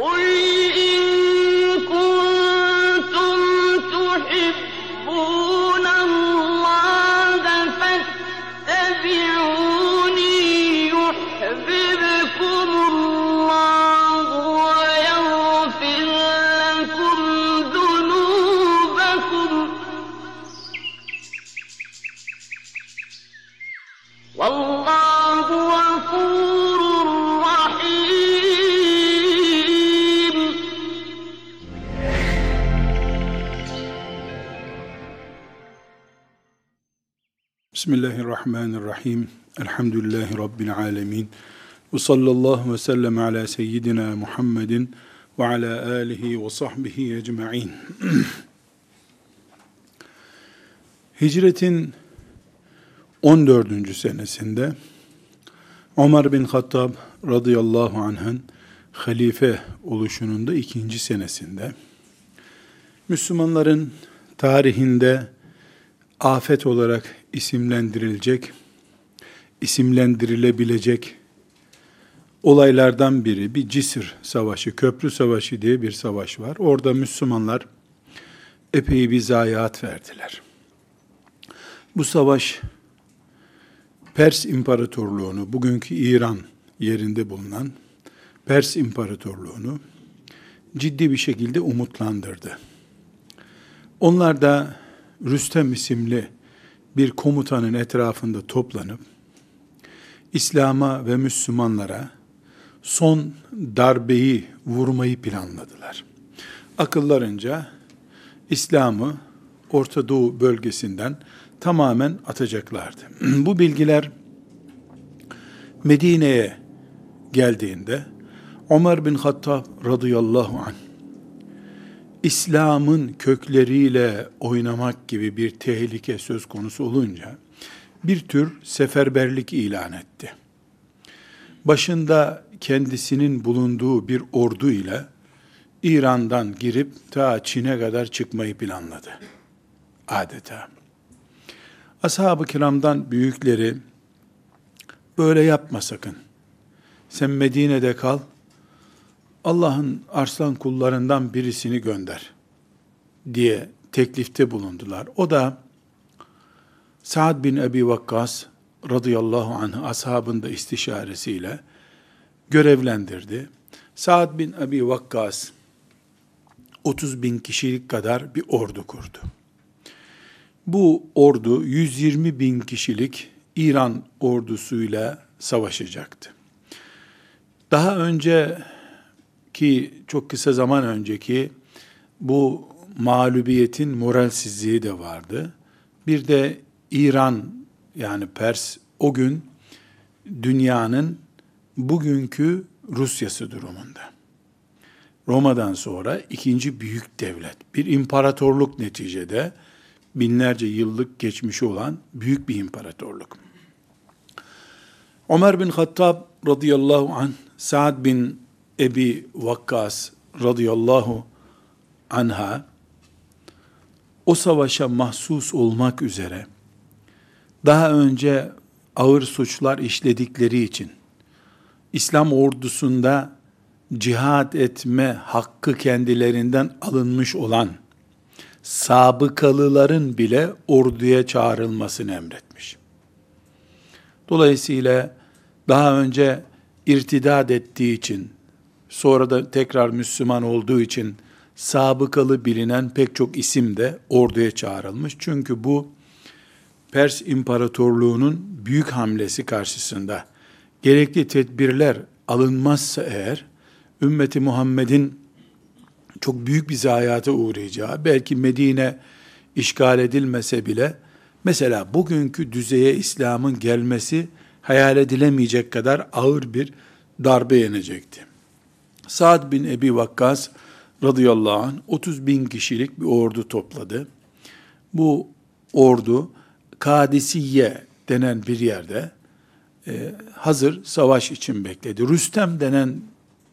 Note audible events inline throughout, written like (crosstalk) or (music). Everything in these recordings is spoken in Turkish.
قل Bismillahirrahmanirrahim. Elhamdülillahi Rabbil alemin. Ve sallallahu ve sellem ala seyyidina Muhammedin ve ala alihi ve sahbihi ecma'in. (clears throat) Hicretin 14. senesinde Ömer bin Hattab radıyallahu anh'ın halife oluşunun da ikinci senesinde Müslümanların tarihinde afet olarak isimlendirilecek, isimlendirilebilecek olaylardan biri bir Cisr Savaşı, Köprü Savaşı diye bir savaş var. Orada Müslümanlar epey bir zayiat verdiler. Bu savaş Pers İmparatorluğunu, bugünkü İran yerinde bulunan Pers İmparatorluğunu ciddi bir şekilde umutlandırdı. Onlar da Rüstem isimli bir komutanın etrafında toplanıp İslam'a ve Müslümanlara son darbeyi vurmayı planladılar. Akıllarınca İslam'ı Orta Doğu bölgesinden tamamen atacaklardı. (clears throat) Bu bilgiler Medine'ye geldiğinde Ömer bin Hattab radıyallahu anh İslam'ın kökleriyle oynamak gibi bir tehlike söz konusu olunca bir tür seferberlik ilan etti. Başında kendisinin bulunduğu bir ordu ile İran'dan girip ta Çin'e kadar çıkmayı planladı. Adeta. Ashab-ı kiramdan büyükleri böyle yapma sakın. Sen Medine'de kal, Allah'ın arslan kullarından birisini gönder diye teklifte bulundular. O da Sa'd bin Ebi Vakkas radıyallahu anh ashabında istişaresiyle görevlendirdi. Sa'd bin Ebi Vakkas 30 bin kişilik kadar bir ordu kurdu. Bu ordu 120 bin kişilik İran ordusuyla savaşacaktı. Daha önce ki çok kısa zaman önceki bu mağlubiyetin moralsizliği de vardı. Bir de İran yani Pers o gün dünyanın bugünkü Rusyası durumunda. Roma'dan sonra ikinci büyük devlet, bir imparatorluk neticede binlerce yıllık geçmişi olan büyük bir imparatorluk. Ömer bin Hattab radıyallahu anh, Sa'd bin Ebi Vakkas radıyallahu anha o savaşa mahsus olmak üzere daha önce ağır suçlar işledikleri için İslam ordusunda cihad etme hakkı kendilerinden alınmış olan sabıkalıların bile orduya çağrılmasını emretmiş. Dolayısıyla daha önce irtidad ettiği için, sonra da tekrar Müslüman olduğu için sabıkalı bilinen pek çok isim de orduya çağrılmış. Çünkü bu Pers İmparatorluğu'nun büyük hamlesi karşısında gerekli tedbirler alınmazsa eğer ümmeti Muhammed'in çok büyük bir zayiata uğrayacağı, belki Medine işgal edilmese bile mesela bugünkü düzeye İslam'ın gelmesi hayal edilemeyecek kadar ağır bir darbe yenecekti. Sa'd bin Ebi Vakkas radıyallahu anh 30 bin kişilik bir ordu topladı. Bu ordu Kadisiye denen bir yerde e, hazır savaş için bekledi. Rüstem denen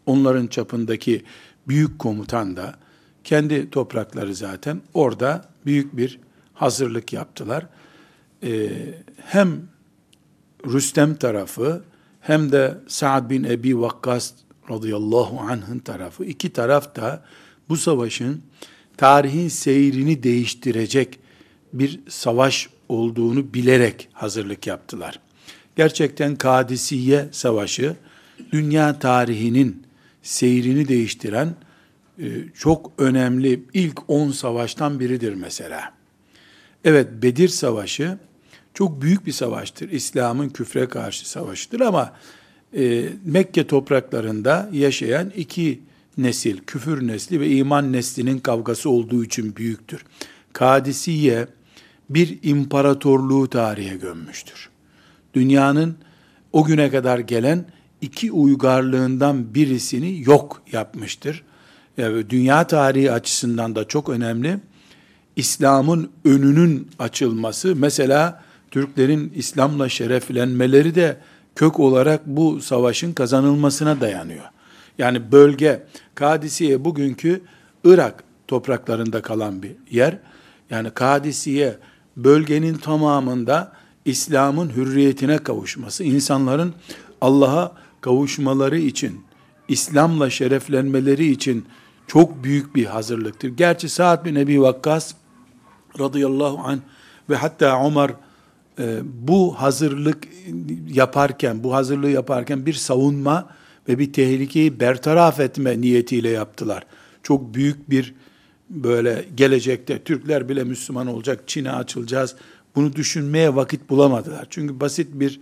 onların çapındaki büyük komutan da kendi toprakları zaten orada büyük bir hazırlık yaptılar. E, hem Rüstem tarafı hem de Sa'd bin Ebi Vakkas radıyallahu anh'ın tarafı. İki taraf da bu savaşın tarihin seyrini değiştirecek bir savaş olduğunu bilerek hazırlık yaptılar. Gerçekten Kadisiye Savaşı dünya tarihinin seyrini değiştiren e, çok önemli ilk 10 savaştan biridir mesela. Evet Bedir Savaşı çok büyük bir savaştır. İslam'ın küfre karşı savaşıdır ama e, Mekke topraklarında yaşayan iki nesil, küfür nesli ve iman neslinin kavgası olduğu için büyüktür. Kadisiye bir imparatorluğu tarihe gömmüştür. Dünyanın o güne kadar gelen iki uygarlığından birisini yok yapmıştır. Yani dünya tarihi açısından da çok önemli. İslam'ın önünün açılması, mesela Türklerin İslam'la şereflenmeleri de kök olarak bu savaşın kazanılmasına dayanıyor. Yani bölge, Kadisiye bugünkü Irak topraklarında kalan bir yer. Yani Kadisiye bölgenin tamamında İslam'ın hürriyetine kavuşması, insanların Allah'a kavuşmaları için, İslam'la şereflenmeleri için çok büyük bir hazırlıktır. Gerçi Sa'd bin Ebi Vakkas radıyallahu anh ve hatta Ömer bu hazırlık yaparken, bu hazırlığı yaparken bir savunma ve bir tehlikeyi bertaraf etme niyetiyle yaptılar. Çok büyük bir böyle gelecekte Türkler bile Müslüman olacak, Çin'e açılacağız. Bunu düşünmeye vakit bulamadılar. Çünkü basit bir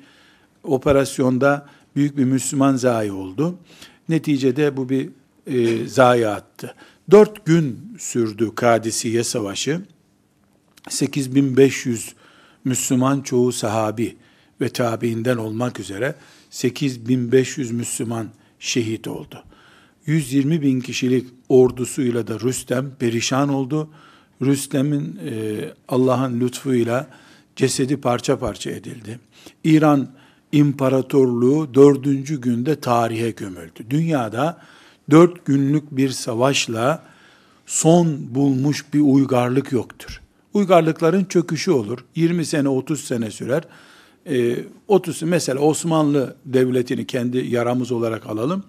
operasyonda büyük bir Müslüman zayi oldu. Neticede bu bir e, zayiattı. Dört gün sürdü Kadisiye Savaşı. 8500 Müslüman çoğu sahabi ve tabiinden olmak üzere 8500 Müslüman şehit oldu. 120 bin kişilik ordusuyla da Rüstem perişan oldu. Rüstem'in e, Allah'ın lütfuyla cesedi parça parça edildi. İran İmparatorluğu dördüncü günde tarihe gömüldü. Dünyada dört günlük bir savaşla son bulmuş bir uygarlık yoktur. Uygarlıkların çöküşü olur. 20 sene 30 sene sürer. E, 30 mesela Osmanlı Devleti'ni kendi yaramız olarak alalım.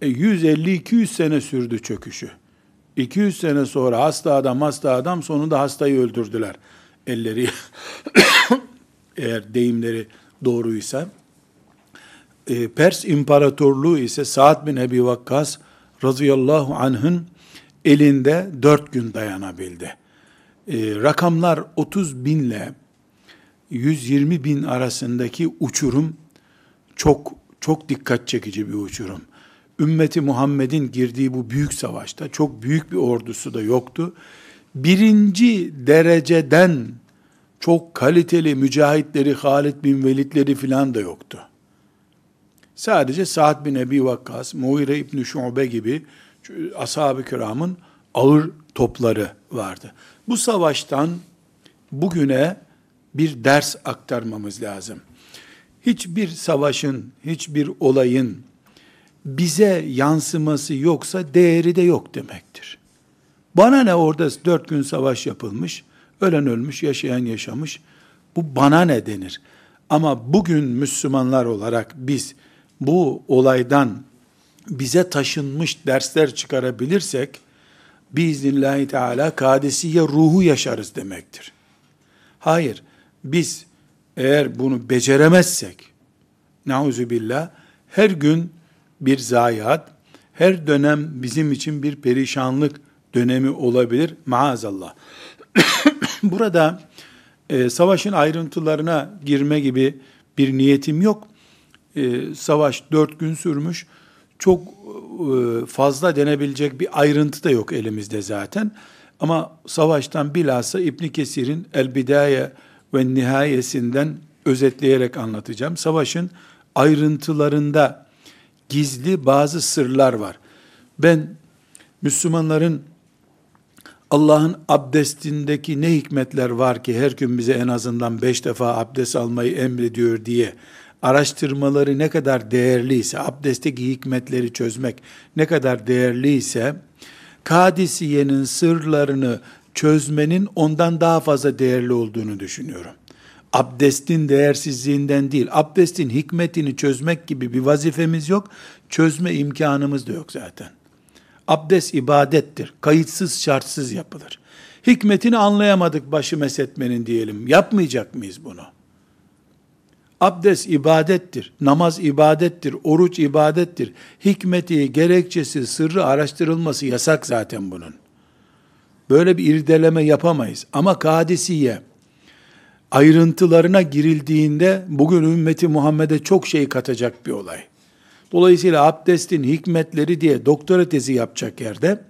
E, 150-200 sene sürdü çöküşü. 200 sene sonra hasta adam hasta adam sonunda hastayı öldürdüler. Elleri (coughs) eğer deyimleri doğruysa. E, Pers İmparatorluğu ise Sa'd bin Ebi Vakkas radıyallahu anh'ın elinde dört gün dayanabildi. E, rakamlar 30 binle 120 bin arasındaki uçurum çok çok dikkat çekici bir uçurum. Ümmeti Muhammed'in girdiği bu büyük savaşta çok büyük bir ordusu da yoktu. Birinci dereceden çok kaliteli mücahitleri, Halid bin Velidleri filan da yoktu. Sadece Sa'd bin Ebi Vakkas, Muire İbni Şube gibi ashab-ı kiramın ağır topları vardı. Bu savaştan bugüne bir ders aktarmamız lazım. Hiçbir savaşın, hiçbir olayın bize yansıması yoksa değeri de yok demektir. Bana ne orada dört gün savaş yapılmış, ölen ölmüş, yaşayan yaşamış. Bu bana ne denir? Ama bugün Müslümanlar olarak biz bu olaydan bize taşınmış dersler çıkarabilirsek, biiznillahü teala kadesiye ruhu yaşarız demektir. Hayır, biz eğer bunu beceremezsek, nauzu billah, her gün bir zayiat, her dönem bizim için bir perişanlık dönemi olabilir maazallah. (coughs) Burada e, savaşın ayrıntılarına girme gibi bir niyetim yok. E, savaş dört gün sürmüş. Çok e, fazla denebilecek bir ayrıntı da yok elimizde zaten. Ama savaştan bilhassa İbn Kesir'in El Bidaye ve Nihayesinden özetleyerek anlatacağım. Savaşın ayrıntılarında gizli bazı sırlar var. Ben Müslümanların Allah'ın abdestindeki ne hikmetler var ki her gün bize en azından beş defa abdest almayı emrediyor diye araştırmaları ne kadar değerliyse, abdestteki hikmetleri çözmek ne kadar değerliyse, Kadisiye'nin sırlarını çözmenin ondan daha fazla değerli olduğunu düşünüyorum. Abdestin değersizliğinden değil, abdestin hikmetini çözmek gibi bir vazifemiz yok. Çözme imkanımız da yok zaten. Abdest ibadettir. Kayıtsız şartsız yapılır. Hikmetini anlayamadık başı mesetmenin diyelim. Yapmayacak mıyız bunu? Abdest ibadettir, namaz ibadettir, oruç ibadettir. Hikmeti, gerekçesi, sırrı araştırılması yasak zaten bunun. Böyle bir irdeleme yapamayız. Ama kadisiye ayrıntılarına girildiğinde bugün ümmeti Muhammed'e çok şey katacak bir olay. Dolayısıyla abdestin hikmetleri diye doktora tezi yapacak yerde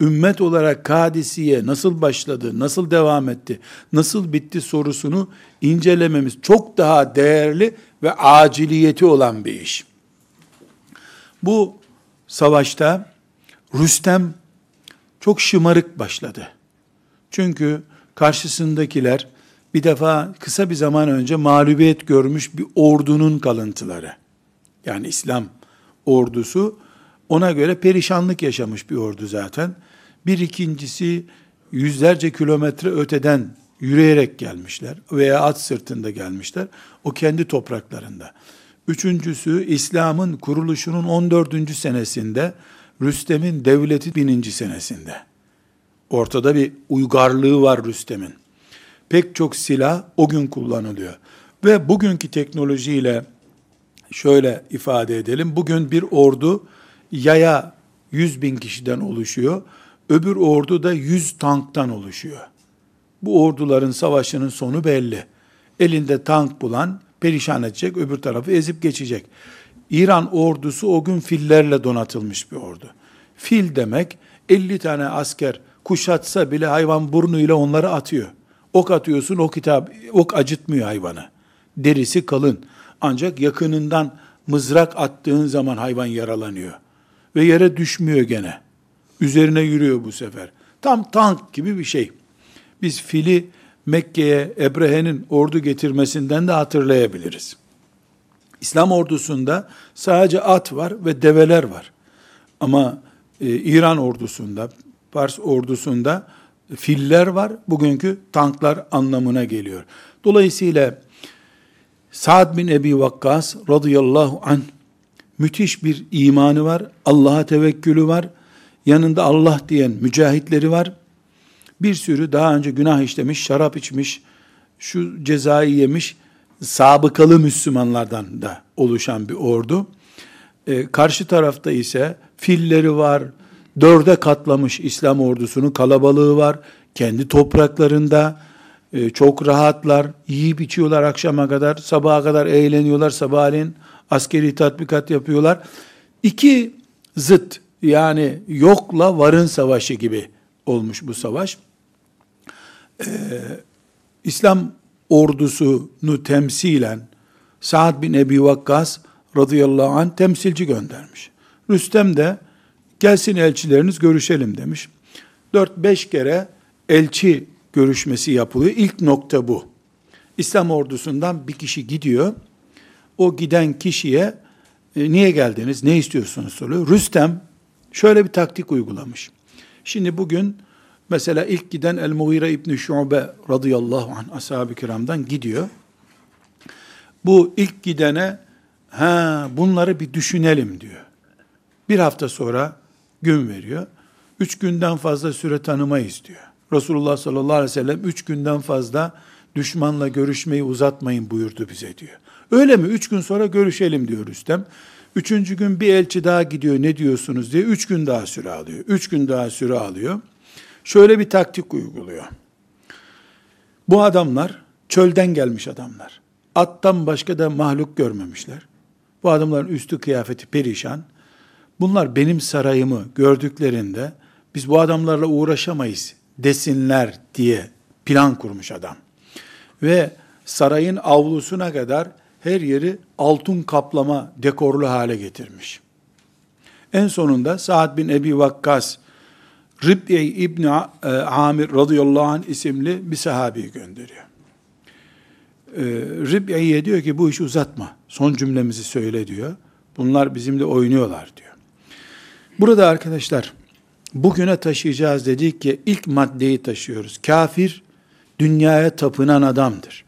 ümmet olarak Kadisiye nasıl başladı, nasıl devam etti, nasıl bitti sorusunu incelememiz çok daha değerli ve aciliyeti olan bir iş. Bu savaşta Rüstem çok şımarık başladı. Çünkü karşısındakiler bir defa kısa bir zaman önce mağlubiyet görmüş bir ordunun kalıntıları. Yani İslam ordusu ona göre perişanlık yaşamış bir ordu zaten. Bir ikincisi yüzlerce kilometre öteden yürüyerek gelmişler veya at sırtında gelmişler. O kendi topraklarında. Üçüncüsü İslam'ın kuruluşunun 14. senesinde Rüstem'in devleti bininci senesinde. Ortada bir uygarlığı var Rüstem'in. Pek çok silah o gün kullanılıyor. Ve bugünkü teknolojiyle şöyle ifade edelim. Bugün bir ordu yaya 100 bin kişiden oluşuyor. Öbür ordu da 100 tanktan oluşuyor. Bu orduların savaşının sonu belli. Elinde tank bulan perişan edecek, öbür tarafı ezip geçecek. İran ordusu o gün fillerle donatılmış bir ordu. Fil demek 50 tane asker kuşatsa bile hayvan burnuyla onları atıyor. Ok atıyorsun o kitap ok acıtmıyor hayvanı. Derisi kalın. Ancak yakınından mızrak attığın zaman hayvan yaralanıyor. Ve yere düşmüyor gene. Üzerine yürüyor bu sefer. Tam tank gibi bir şey. Biz fili Mekke'ye Ebrehe'nin ordu getirmesinden de hatırlayabiliriz. İslam ordusunda sadece at var ve develer var. Ama e, İran ordusunda, Pars ordusunda filler var. Bugünkü tanklar anlamına geliyor. Dolayısıyla Sa'd bin Ebi Vakkas radıyallahu anh müthiş bir imanı var. Allah'a tevekkülü var. Yanında Allah diyen mücahitleri var. Bir sürü daha önce günah işlemiş, şarap içmiş, şu cezayı yemiş, sabıkalı Müslümanlardan da oluşan bir ordu. Ee, karşı tarafta ise filleri var, dörde katlamış İslam ordusunun kalabalığı var. Kendi topraklarında e, çok rahatlar, yiyip içiyorlar akşama kadar, sabaha kadar eğleniyorlar, sabahleyin askeri tatbikat yapıyorlar. İki zıt yani yokla varın savaşı gibi olmuş bu savaş. Ee, İslam ordusunu temsilen Sa'd bin Ebi Vakkas radıyallahu anh temsilci göndermiş. Rüstem de gelsin elçileriniz görüşelim demiş. 4-5 kere elçi görüşmesi yapılıyor. İlk nokta bu. İslam ordusundan bir kişi gidiyor. O giden kişiye e, niye geldiniz, ne istiyorsunuz soruyor. Rüstem şöyle bir taktik uygulamış. Şimdi bugün mesela ilk giden El-Mughire İbni Şube radıyallahu anh ashab-ı kiramdan gidiyor. Bu ilk gidene ha bunları bir düşünelim diyor. Bir hafta sonra gün veriyor. Üç günden fazla süre tanımayız diyor. Resulullah sallallahu aleyhi ve sellem üç günden fazla düşmanla görüşmeyi uzatmayın buyurdu bize diyor. Öyle mi? Üç gün sonra görüşelim diyor Rüstem. Üçüncü gün bir elçi daha gidiyor ne diyorsunuz diye üç gün daha süre alıyor. Üç gün daha süre alıyor. Şöyle bir taktik uyguluyor. Bu adamlar çölden gelmiş adamlar. Attan başka da mahluk görmemişler. Bu adamların üstü kıyafeti perişan. Bunlar benim sarayımı gördüklerinde biz bu adamlarla uğraşamayız desinler diye plan kurmuş adam. Ve sarayın avlusuna kadar her yeri altın kaplama dekorlu hale getirmiş. En sonunda Sa'd bin Ebi Vakkas Rib'ye İbni e, Amir radıyallahu anh isimli bir sahabeyi gönderiyor. Ee, Rib'ye diyor ki bu işi uzatma. Son cümlemizi söyle diyor. Bunlar bizimle oynuyorlar diyor. Burada arkadaşlar bugüne taşıyacağız dedik ki ilk maddeyi taşıyoruz. Kafir dünyaya tapınan adamdır.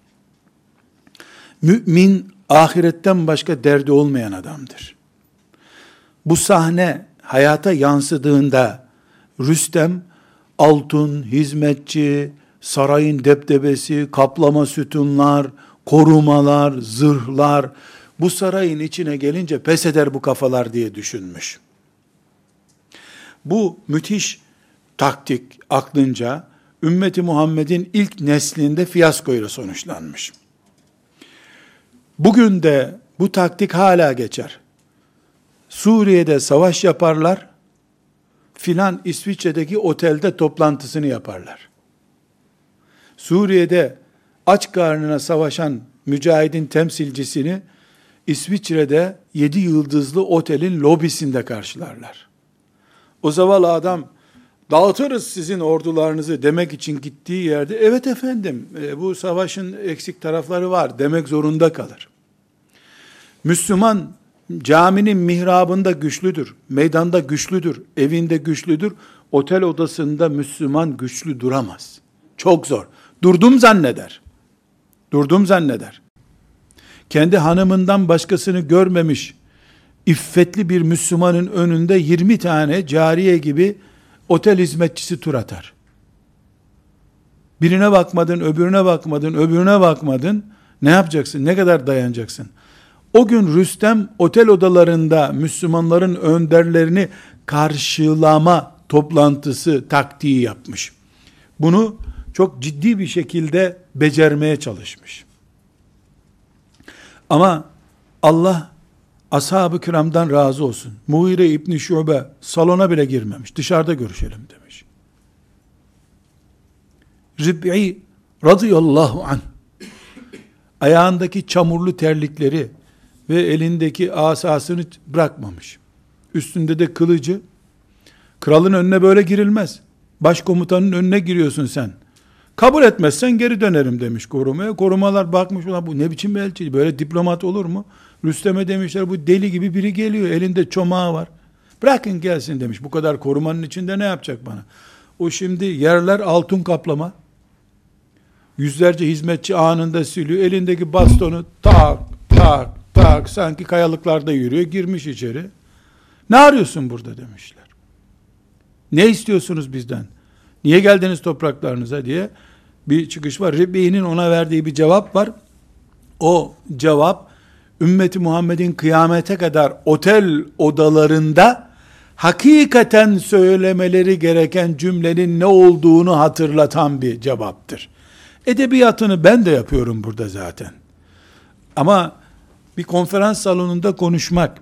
Mümin ahiretten başka derdi olmayan adamdır. Bu sahne hayata yansıdığında Rüstem altın, hizmetçi, sarayın deptebesi, kaplama sütunlar, korumalar, zırhlar bu sarayın içine gelince pes eder bu kafalar diye düşünmüş. Bu müthiş taktik aklınca ümmeti Muhammed'in ilk neslinde fiyasko ile sonuçlanmış. Bugün de bu taktik hala geçer. Suriye'de savaş yaparlar, filan İsviçre'deki otelde toplantısını yaparlar. Suriye'de aç karnına savaşan mücahidin temsilcisini İsviçre'de yedi yıldızlı otelin lobisinde karşılarlar. O zavallı adam dağıtırız sizin ordularınızı demek için gittiği yerde evet efendim e, bu savaşın eksik tarafları var demek zorunda kalır. Müslüman caminin mihrabında güçlüdür, meydanda güçlüdür, evinde güçlüdür. Otel odasında Müslüman güçlü duramaz. Çok zor. Durdum zanneder. Durdum zanneder. Kendi hanımından başkasını görmemiş, iffetli bir Müslümanın önünde 20 tane cariye gibi otel hizmetçisi tur atar. Birine bakmadın, öbürüne bakmadın, öbürüne bakmadın. Ne yapacaksın? Ne kadar dayanacaksın? O gün Rüstem otel odalarında Müslümanların önderlerini karşılama toplantısı taktiği yapmış. Bunu çok ciddi bir şekilde becermeye çalışmış. Ama Allah ashab-ı kiramdan razı olsun. Muhire İbni Şube salona bile girmemiş. Dışarıda görüşelim demiş. Rib'i radıyallahu an ayağındaki çamurlu terlikleri ve elindeki asasını bırakmamış. Üstünde de kılıcı. Kralın önüne böyle girilmez. Başkomutanın önüne giriyorsun sen. Kabul etmezsen geri dönerim demiş korumaya. Korumalar bakmış bu ne biçim elçi böyle diplomat olur mu? Rüstem'e demişler bu deli gibi biri geliyor elinde çomağı var. Bırakın gelsin demiş. Bu kadar korumanın içinde ne yapacak bana? O şimdi yerler altın kaplama. Yüzlerce hizmetçi anında siliyor. Elindeki bastonu tak tak tak sanki kayalıklarda yürüyor. Girmiş içeri. Ne arıyorsun burada demişler. Ne istiyorsunuz bizden? Niye geldiniz topraklarınıza diye bir çıkış var. Ribbi'nin ona verdiği bir cevap var. O cevap ümmeti Muhammed'in kıyamete kadar otel odalarında hakikaten söylemeleri gereken cümlenin ne olduğunu hatırlatan bir cevaptır. Edebiyatını ben de yapıyorum burada zaten. Ama bir konferans salonunda konuşmak,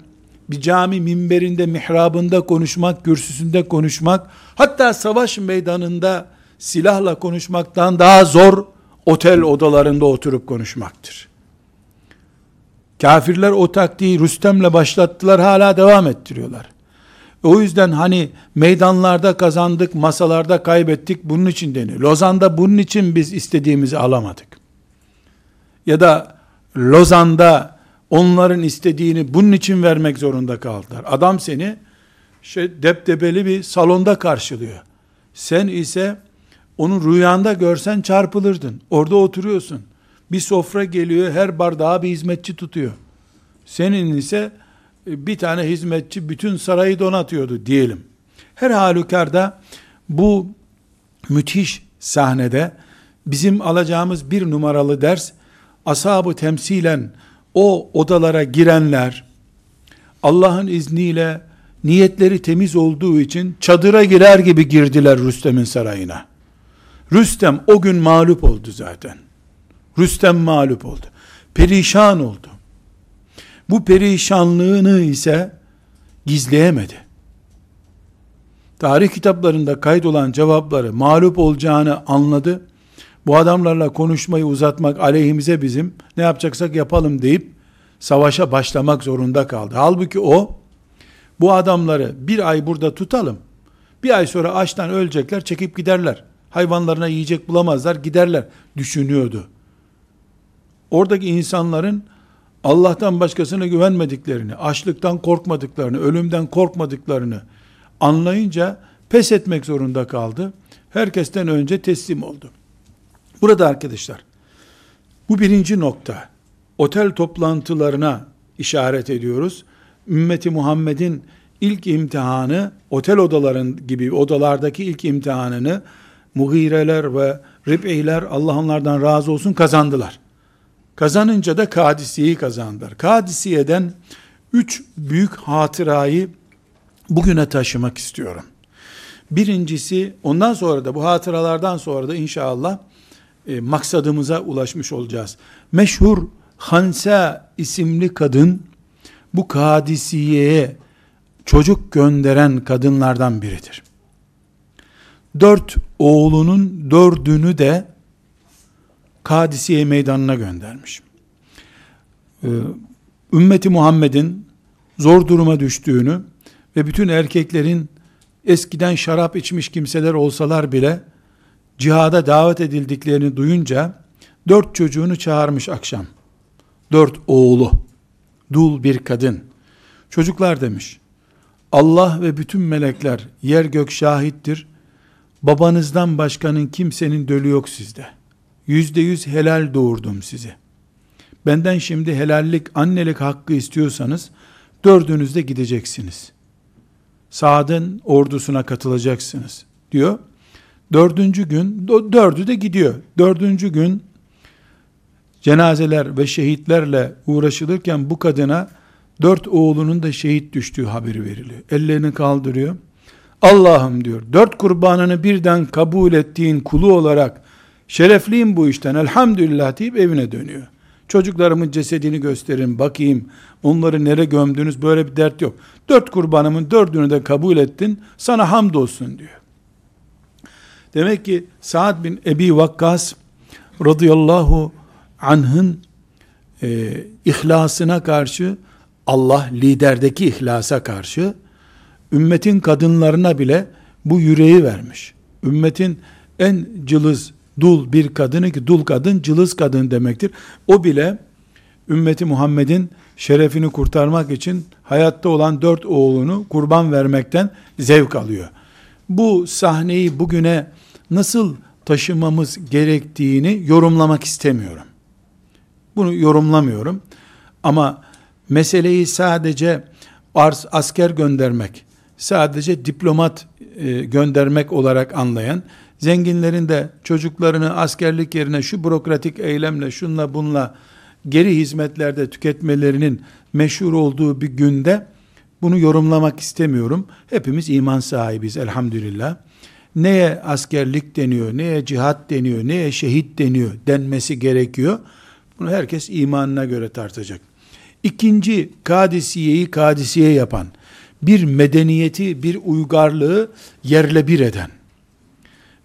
bir cami minberinde, mihrabında konuşmak, kürsüsünde konuşmak, hatta savaş meydanında silahla konuşmaktan daha zor otel odalarında oturup konuşmaktır. Kafirler o taktiği Rüstem'le başlattılar, hala devam ettiriyorlar. O yüzden hani meydanlarda kazandık, masalarda kaybettik bunun için deniyor. Lozan'da bunun için biz istediğimizi alamadık. Ya da Lozan'da onların istediğini bunun için vermek zorunda kaldılar. Adam seni şey deptebeli bir salonda karşılıyor. Sen ise onu rüyanda görsen çarpılırdın. Orada oturuyorsun. Bir sofra geliyor, her bardağa bir hizmetçi tutuyor. Senin ise e, bir tane hizmetçi bütün sarayı donatıyordu diyelim. Her halükarda bu müthiş sahnede bizim alacağımız bir numaralı ders ashabı temsilen o odalara girenler Allah'ın izniyle niyetleri temiz olduğu için çadıra girer gibi girdiler Rüstem'in sarayına. Rüstem o gün mağlup oldu zaten. Rüstem mağlup oldu. Perişan oldu. Bu perişanlığını ise gizleyemedi. Tarih kitaplarında kaydolan cevapları mağlup olacağını anladı. Bu adamlarla konuşmayı uzatmak aleyhimize bizim ne yapacaksak yapalım deyip savaşa başlamak zorunda kaldı. Halbuki o bu adamları bir ay burada tutalım. Bir ay sonra açtan ölecekler, çekip giderler. Hayvanlarına yiyecek bulamazlar, giderler düşünüyordu. Oradaki insanların Allah'tan başkasına güvenmediklerini, açlıktan korkmadıklarını, ölümden korkmadıklarını anlayınca pes etmek zorunda kaldı. Herkesten önce teslim oldu. Burada arkadaşlar, bu birinci nokta. otel toplantılarına işaret ediyoruz. Ümmeti Muhammed'in ilk imtihanı otel odaların gibi odalardaki ilk imtihanını Mughireler ve Rib'iler Allah onlardan razı olsun kazandılar. Kazanınca da Kadisiye'yi kazandılar. Kadisiye'den üç büyük hatırayı bugüne taşımak istiyorum. Birincisi ondan sonra da bu hatıralardan sonra da inşallah e, maksadımıza ulaşmış olacağız. Meşhur Hansa isimli kadın bu Kadisiye'ye çocuk gönderen kadınlardan biridir. Dört oğlunun dördünü de Kadisiye meydanına göndermiş. Ee, ümmeti Muhammed'in zor duruma düştüğünü ve bütün erkeklerin eskiden şarap içmiş kimseler olsalar bile cihada davet edildiklerini duyunca dört çocuğunu çağırmış akşam. Dört oğlu, dul bir kadın. Çocuklar demiş, Allah ve bütün melekler yer gök şahittir. Babanızdan başkanın kimsenin dölü yok sizde. Yüzde yüz helal doğurdum sizi. Benden şimdi helallik, annelik hakkı istiyorsanız dördünüz de gideceksiniz. Saad'ın ordusuna katılacaksınız diyor. Dördüncü gün, dördü de gidiyor. Dördüncü gün cenazeler ve şehitlerle uğraşılırken bu kadına dört oğlunun da şehit düştüğü haberi veriliyor. Ellerini kaldırıyor. Allah'ım diyor, dört kurbanını birden kabul ettiğin kulu olarak şerefliyim bu işten elhamdülillah deyip evine dönüyor. Çocuklarımın cesedini gösterin bakayım onları nere gömdünüz böyle bir dert yok. Dört kurbanımın dördünü de kabul ettin sana hamdolsun diyor. Demek ki Sa'd bin Ebi Vakkas radıyallahu anh'ın e, ihlasına karşı Allah liderdeki ihlasa karşı ümmetin kadınlarına bile bu yüreği vermiş. Ümmetin en cılız dul bir kadını ki dul kadın cılız kadın demektir. O bile ümmeti Muhammed'in şerefini kurtarmak için hayatta olan dört oğlunu kurban vermekten zevk alıyor. Bu sahneyi bugüne nasıl taşımamız gerektiğini yorumlamak istemiyorum. Bunu yorumlamıyorum. Ama meseleyi sadece arz asker göndermek, sadece diplomat e, göndermek olarak anlayan, zenginlerin de çocuklarını askerlik yerine şu bürokratik eylemle, şunla bunla geri hizmetlerde tüketmelerinin meşhur olduğu bir günde bunu yorumlamak istemiyorum. Hepimiz iman sahibiz elhamdülillah. Neye askerlik deniyor, neye cihat deniyor, neye şehit deniyor denmesi gerekiyor. Bunu herkes imanına göre tartacak. İkinci Kadisiye'yi Kadisiye yapan, bir medeniyeti, bir uygarlığı yerle bir eden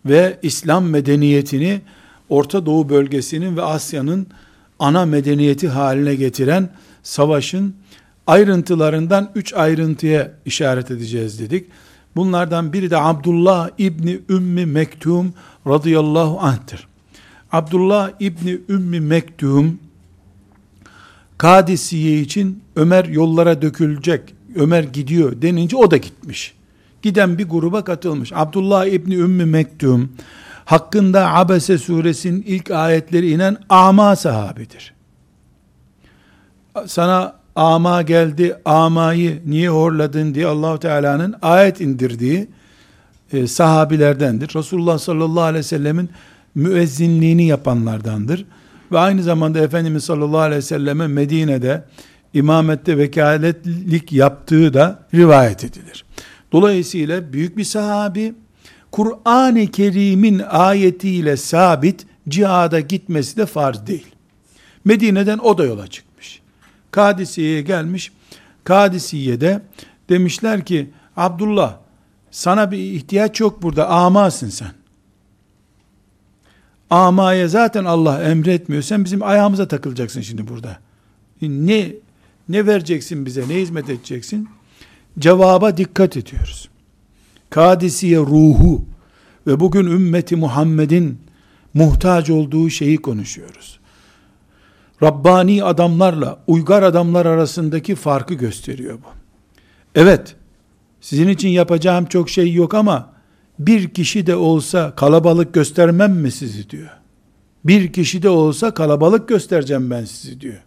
ve İslam medeniyetini Orta Doğu bölgesinin ve Asya'nın ana medeniyeti haline getiren savaşın ayrıntılarından üç ayrıntıya işaret edeceğiz dedik. Bunlardan biri de Abdullah İbni Ümmi Mektum radıyallahu anh'tır. Abdullah İbni Ümmi Mektum Kadisiye için Ömer yollara dökülecek, Ömer gidiyor denince o da gitmiş. Giden bir gruba katılmış. Abdullah İbni Ümmü Mektum hakkında Abese suresinin ilk ayetleri inen ama sahabidir. Sana ama geldi, amayı niye horladın diye Allahu Teala'nın ayet indirdiği e, sahabilerdendir. Resulullah sallallahu aleyhi ve sellemin müezzinliğini yapanlardandır. Ve aynı zamanda Efendimiz sallallahu aleyhi ve selleme Medine'de imamette vekaletlik yaptığı da rivayet edilir. Dolayısıyla büyük bir sahabi, Kur'an-ı Kerim'in ayetiyle sabit cihada gitmesi de farz değil. Medine'den o da yola çıkmış. Kadisiye'ye gelmiş. Kadisiye'de demişler ki Abdullah sana bir ihtiyaç yok burada amasın sen. Amaya zaten Allah emretmiyor. Sen bizim ayağımıza takılacaksın şimdi burada. Ne ne vereceksin bize? Ne hizmet edeceksin? Cevaba dikkat ediyoruz. Kadisiye ruhu ve bugün ümmeti Muhammed'in muhtaç olduğu şeyi konuşuyoruz. Rabbani adamlarla uygar adamlar arasındaki farkı gösteriyor bu. Evet, sizin için yapacağım çok şey yok ama bir kişi de olsa kalabalık göstermem mi sizi diyor. Bir kişi de olsa kalabalık göstereceğim ben sizi diyor.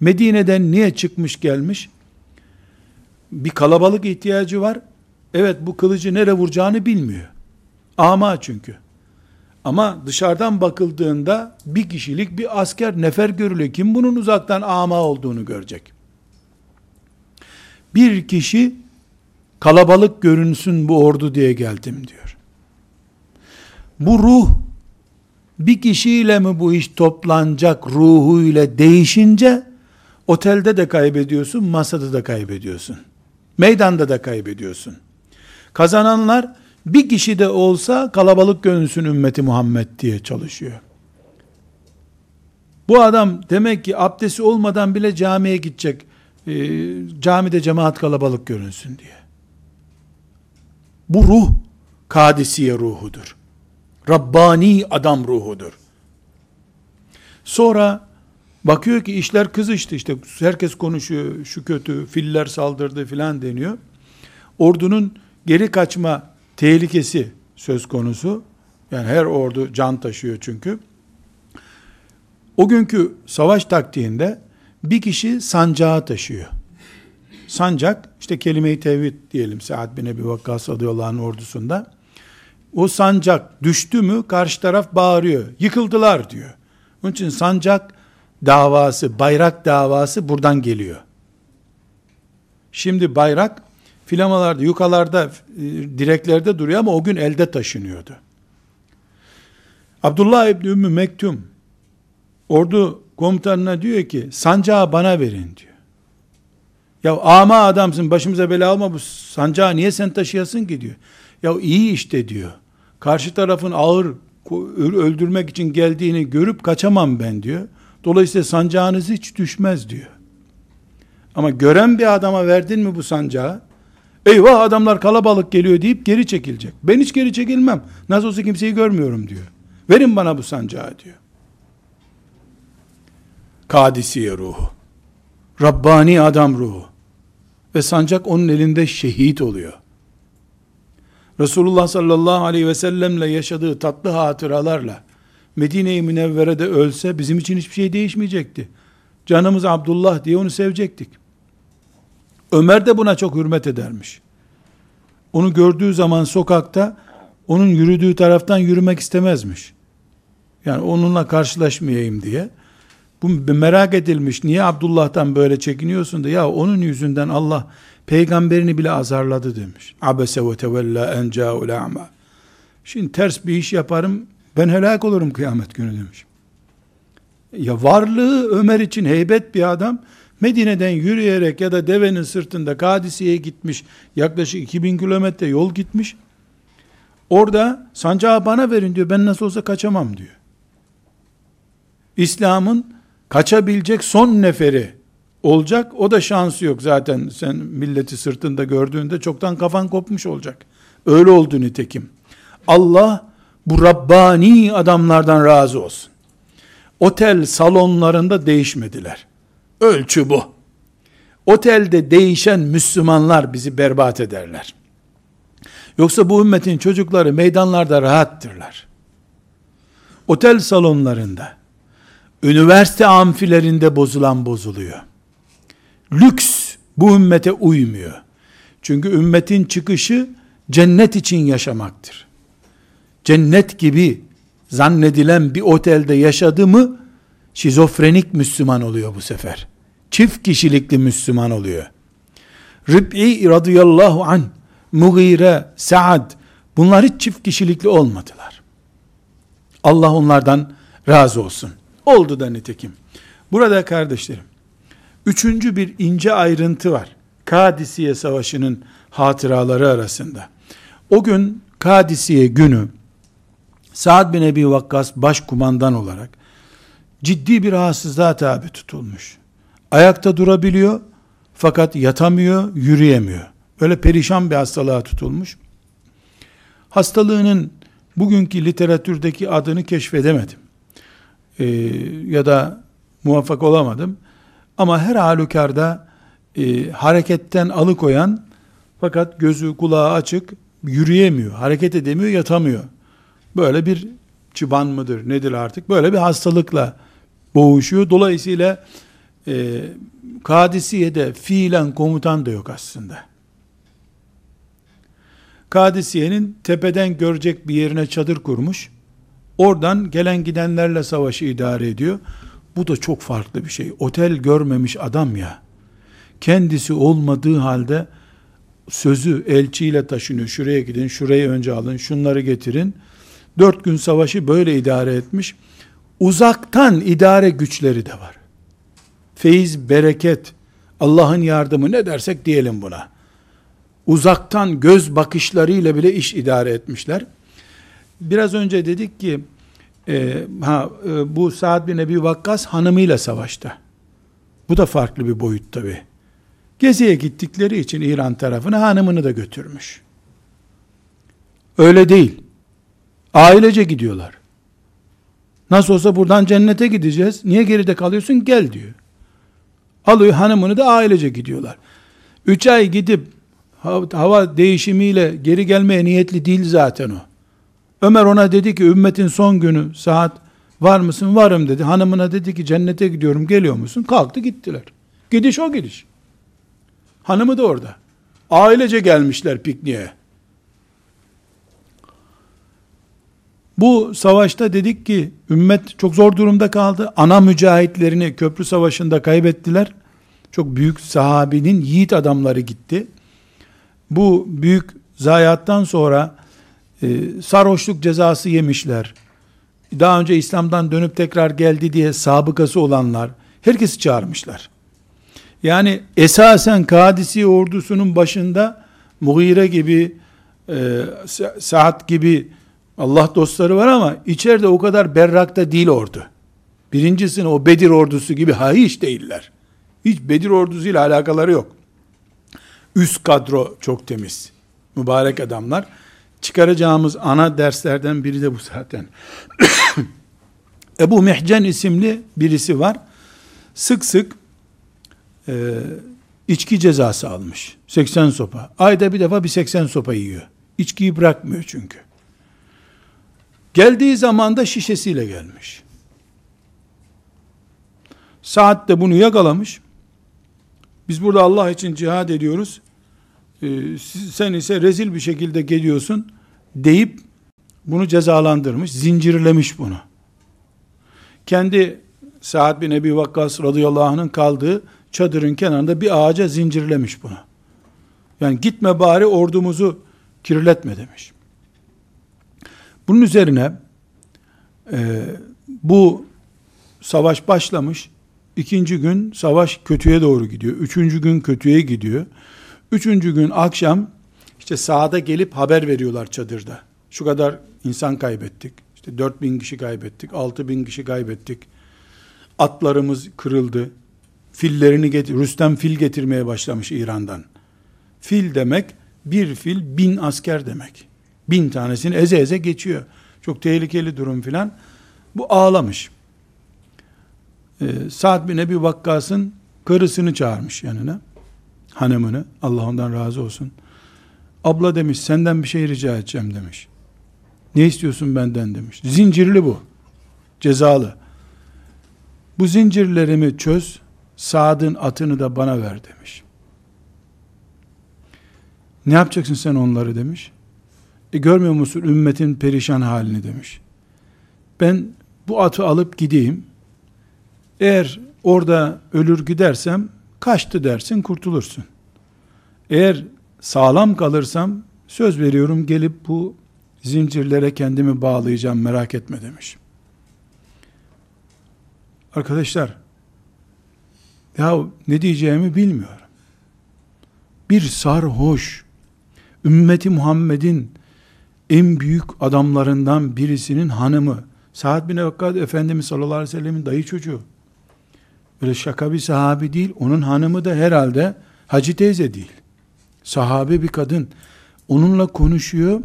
Medine'den niye çıkmış gelmiş? Bir kalabalık ihtiyacı var. Evet bu kılıcı nereye vuracağını bilmiyor. Ama çünkü. Ama dışarıdan bakıldığında bir kişilik bir asker nefer görülüyor. Kim bunun uzaktan ama olduğunu görecek. Bir kişi kalabalık görünsün bu ordu diye geldim diyor. Bu ruh bir kişiyle mi bu iş toplanacak ruhuyla değişince otelde de kaybediyorsun, masada da kaybediyorsun. Meydanda da kaybediyorsun. Kazananlar bir kişi de olsa kalabalık görünsün ümmeti Muhammed diye çalışıyor. Bu adam demek ki abdesti olmadan bile camiye gidecek. E, camide cemaat kalabalık görünsün diye. Bu ruh kadisiye ruhudur. Rabbani adam ruhudur. Sonra bakıyor ki işler kızıştı işte herkes konuşuyor şu kötü filler saldırdı filan deniyor. Ordunun geri kaçma tehlikesi söz konusu. Yani her ordu can taşıyor çünkü. O günkü savaş taktiğinde bir kişi sancağı taşıyor. Sancak işte kelime-i tevhid diyelim Sa'd bin Ebi Vakkas radıyallahu ordusunda. O sancak düştü mü karşı taraf bağırıyor. Yıkıldılar diyor. Onun için sancak davası, bayrak davası buradan geliyor. Şimdi bayrak filamalarda, yukalarda, e, direklerde duruyor ama o gün elde taşınıyordu. Abdullah İbni Ümmü Mektum ordu komutanına diyor ki sancağı bana verin diyor. Ya ama adamsın başımıza bela alma bu sancağı niye sen taşıyasın ki diyor. Ya iyi işte diyor. Karşı tarafın ağır öldürmek için geldiğini görüp kaçamam ben diyor. Dolayısıyla sancağınız hiç düşmez diyor. Ama gören bir adama verdin mi bu sancağı? Eyvah adamlar kalabalık geliyor deyip geri çekilecek. Ben hiç geri çekilmem. Nasıl olsa kimseyi görmüyorum diyor. Verin bana bu sancağı diyor. Kadisiye ruhu. Rabbani adam ruhu. Ve sancak onun elinde şehit oluyor. Resulullah sallallahu aleyhi ve sellemle yaşadığı tatlı hatıralarla Medine-i Münevvere'de ölse bizim için hiçbir şey değişmeyecekti. Canımız Abdullah diye onu sevecektik. Ömer de buna çok hürmet edermiş. Onu gördüğü zaman sokakta onun yürüdüğü taraftan yürümek istemezmiş. Yani onunla karşılaşmayayım diye. Bu merak edilmiş. Niye Abdullah'tan böyle çekiniyorsun da ya onun yüzünden Allah peygamberini bile azarladı demiş. Abese ve tevella en ca'ul. Şimdi ters bir iş yaparım ben helak olurum kıyamet günü demiş. Ya varlığı Ömer için heybet bir adam Medine'den yürüyerek ya da devenin sırtında Kadisiye'ye gitmiş. Yaklaşık 2000 kilometre yol gitmiş. Orada sancağı bana verin diyor. Ben nasıl olsa kaçamam diyor. İslam'ın kaçabilecek son neferi olacak. O da şansı yok zaten. Sen milleti sırtında gördüğünde çoktan kafan kopmuş olacak. Öyle oldu nitekim. Allah bu Rabbani adamlardan razı olsun. Otel salonlarında değişmediler. Ölçü bu. Otelde değişen Müslümanlar bizi berbat ederler. Yoksa bu ümmetin çocukları meydanlarda rahattırlar. Otel salonlarında, üniversite amfilerinde bozulan bozuluyor. Lüks bu ümmete uymuyor. Çünkü ümmetin çıkışı cennet için yaşamaktır. Cennet gibi zannedilen bir otelde yaşadı mı şizofrenik Müslüman oluyor bu sefer. Çift kişilikli Müslüman oluyor. Rib'i radıyallahu an, Mughire, Saad, bunlar hiç çift kişilikli olmadılar. Allah onlardan razı olsun. Oldu da nitekim. Burada kardeşlerim, üçüncü bir ince ayrıntı var. Kadisiye Savaşı'nın hatıraları arasında. O gün Kadisiye günü Saad bin Ebi Vakkas başkumandan olarak ciddi bir rahatsızlığa tabi tutulmuş. Ayakta durabiliyor fakat yatamıyor, yürüyemiyor. Böyle perişan bir hastalığa tutulmuş. Hastalığının bugünkü literatürdeki adını keşfedemedim. Ee, ya da muvaffak olamadım. Ama her halükarda e, hareketten alıkoyan fakat gözü kulağı açık yürüyemiyor, hareket edemiyor, yatamıyor. Böyle bir çıban mıdır nedir artık böyle bir hastalıkla boğuşuyor. Dolayısıyla e, Kadisiye'de fiilen komutan da yok aslında. Kadisiye'nin tepeden görecek bir yerine çadır kurmuş. Oradan gelen gidenlerle savaşı idare ediyor. Bu da çok farklı bir şey. Otel görmemiş adam ya. Kendisi olmadığı halde sözü elçiyle taşınıyor. Şuraya gidin, şurayı önce alın, şunları getirin. Dört gün savaşı böyle idare etmiş. Uzaktan idare güçleri de var. Feyiz, bereket, Allah'ın yardımı ne dersek diyelim buna. Uzaktan göz bakışlarıyla bile iş idare etmişler. Biraz önce dedik ki e, ha, e, bu Sa'd bin Ebi Vakkas hanımıyla savaşta. Bu da farklı bir boyut tabi. Geziye gittikleri için İran tarafına hanımını da götürmüş. Öyle değil. Ailece gidiyorlar. Nasıl olsa buradan cennete gideceğiz. Niye geride kalıyorsun? Gel diyor. Alıyor hanımını da ailece gidiyorlar. Üç ay gidip hava değişimiyle geri gelmeye niyetli değil zaten o. Ömer ona dedi ki ümmetin son günü saat var mısın? Varım dedi. Hanımına dedi ki cennete gidiyorum geliyor musun? Kalktı gittiler. Gidiş o gidiş. Hanımı da orada. Ailece gelmişler pikniğe. Bu savaşta dedik ki ümmet çok zor durumda kaldı. Ana mücahitlerini köprü savaşında kaybettiler. Çok büyük sahabinin yiğit adamları gitti. Bu büyük zayiattan sonra e, sarhoşluk cezası yemişler. Daha önce İslam'dan dönüp tekrar geldi diye sabıkası olanlar herkesi çağırmışlar. Yani esasen Kadisi ordusunun başında Mughire gibi e, Saat gibi Allah dostları var ama içeride o kadar berrakta değil ordu. Birincisini o Bedir ordusu gibi ha değiller. Hiç Bedir ordusuyla alakaları yok. Üst kadro çok temiz. Mübarek adamlar. Çıkaracağımız ana derslerden biri de bu zaten. (coughs) Ebu Mihcen isimli birisi var. Sık sık e, içki cezası almış. 80 sopa. Ayda bir defa bir 80 sopa yiyor. İçkiyi bırakmıyor çünkü. Geldiği zaman da şişesiyle gelmiş. Saat de bunu yakalamış. Biz burada Allah için cihad ediyoruz. Ee, sen ise rezil bir şekilde geliyorsun deyip bunu cezalandırmış, zincirlemiş bunu. Kendi Sa'd bin Ebi Vakkas radıyallahu anh'ın kaldığı çadırın kenarında bir ağaca zincirlemiş bunu. Yani gitme bari ordumuzu kirletme demiş. Bunun üzerine e, bu savaş başlamış. İkinci gün savaş kötüye doğru gidiyor. Üçüncü gün kötüye gidiyor. Üçüncü gün akşam işte sahada gelip haber veriyorlar çadırda. Şu kadar insan kaybettik. İşte dört bin kişi kaybettik. Altı bin kişi kaybettik. Atlarımız kırıldı. Fillerini getir, Rüstem fil getirmeye başlamış İran'dan. Fil demek bir fil bin asker demek. Bin tanesini eze eze geçiyor. Çok tehlikeli durum filan. Bu ağlamış. Ee, Sa'd bin Ebi Vakkas'ın karısını çağırmış yanına. Hanımını. Allah ondan razı olsun. Abla demiş senden bir şey rica edeceğim demiş. Ne istiyorsun benden demiş. Zincirli bu. Cezalı. Bu zincirlerimi çöz. Sa'd'ın atını da bana ver demiş. Ne yapacaksın sen onları demiş. E görmüyor musun ümmetin perişan halini demiş. Ben bu atı alıp gideyim. Eğer orada ölür gidersem kaçtı dersin kurtulursun. Eğer sağlam kalırsam söz veriyorum gelip bu zincirlere kendimi bağlayacağım merak etme demiş. Arkadaşlar ya ne diyeceğimi bilmiyorum. Bir sarhoş ümmeti Muhammed'in en büyük adamlarından birisinin hanımı Sa'd bin Vakkat Efendimiz sallallahu aleyhi ve sellemin dayı çocuğu. Böyle şaka bir sahabi değil. Onun hanımı da herhalde Hacı teyze değil. Sahabe bir kadın. Onunla konuşuyor.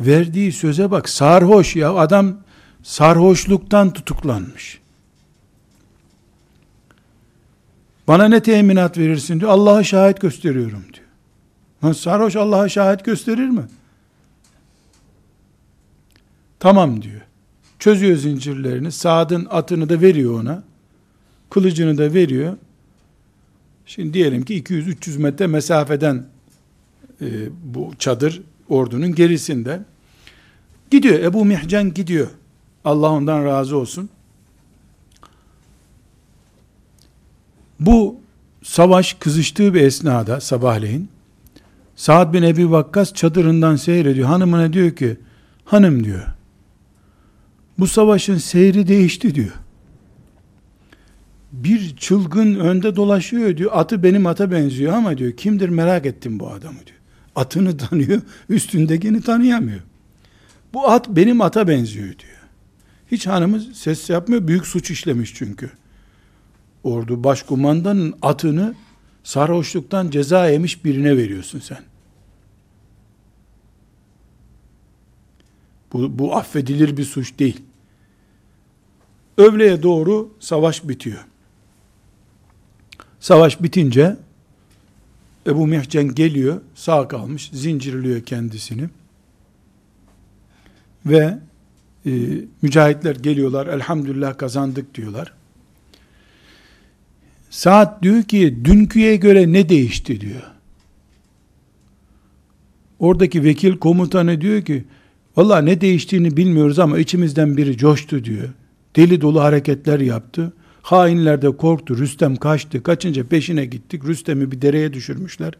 Verdiği söze bak. Sarhoş ya. Adam sarhoşluktan tutuklanmış. Bana ne teminat verirsin diyor. Allah'a şahit gösteriyorum diyor. sarhoş Allah'a şahit gösterir mi? Tamam diyor. Çözüyor zincirlerini. Saad'ın atını da veriyor ona. Kılıcını da veriyor. Şimdi diyelim ki 200-300 metre mesafeden e, bu çadır ordunun gerisinde. Gidiyor Ebu Mihcen gidiyor. Allah ondan razı olsun. Bu savaş kızıştığı bir esnada sabahleyin Sa'd bin Ebi Vakkas çadırından seyrediyor. Hanımına diyor ki hanım diyor bu savaşın seyri değişti diyor. Bir çılgın önde dolaşıyor diyor. Atı benim ata benziyor ama diyor kimdir merak ettim bu adamı diyor. Atını tanıyor, üstündekini tanıyamıyor. Bu at benim ata benziyor diyor. Hiç hanımı ses yapmıyor. Büyük suç işlemiş çünkü. Ordu başkumandanın atını sarhoşluktan ceza yemiş birine veriyorsun sen. Bu, bu affedilir bir suç değil. Öğleye doğru savaş bitiyor. Savaş bitince Ebu Mihcen geliyor, sağ kalmış, zincirliyor kendisini. Ve e, mücahitler geliyorlar, elhamdülillah kazandık diyorlar. Saat diyor ki, dünküye göre ne değişti diyor. Oradaki vekil komutanı diyor ki, valla ne değiştiğini bilmiyoruz ama içimizden biri coştu diyor. Deli dolu hareketler yaptı. Hainler de korktu. Rüstem kaçtı. Kaçınca peşine gittik. Rüstem'i bir dereye düşürmüşler.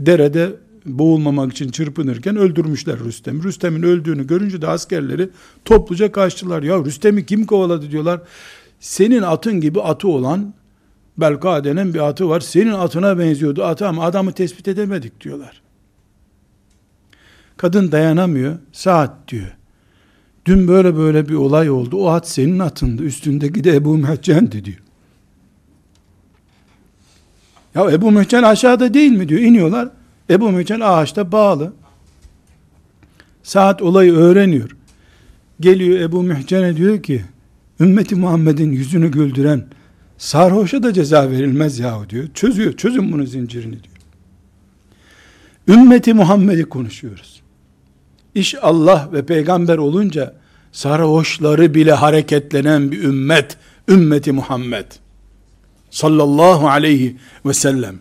Derede boğulmamak için çırpınırken öldürmüşler Rüstem. Rüstem'in öldüğünü görünce de askerleri topluca kaçtılar. Ya Rüstem'i kim kovaladı diyorlar. Senin atın gibi atı olan Belkade'nin bir atı var. Senin atına benziyordu atı ama adamı tespit edemedik diyorlar. Kadın dayanamıyor. Saat diyor. Dün böyle böyle bir olay oldu. O at senin atındı. Üstündeki de Ebu Mehcen'di diyor. Ya Ebu Mehcen aşağıda değil mi diyor. İniyorlar. Ebu Mehcen ağaçta bağlı. Saat olayı öğreniyor. Geliyor Ebu Mehcen'e diyor ki ümmeti Muhammed'in yüzünü güldüren sarhoşa da ceza verilmez yahu diyor. Çözüyor. Çözün bunu zincirini diyor. Ümmeti Muhammed'i konuşuyoruz. İş Allah ve peygamber olunca sarhoşları bile hareketlenen bir ümmet, ümmeti Muhammed sallallahu aleyhi ve sellem.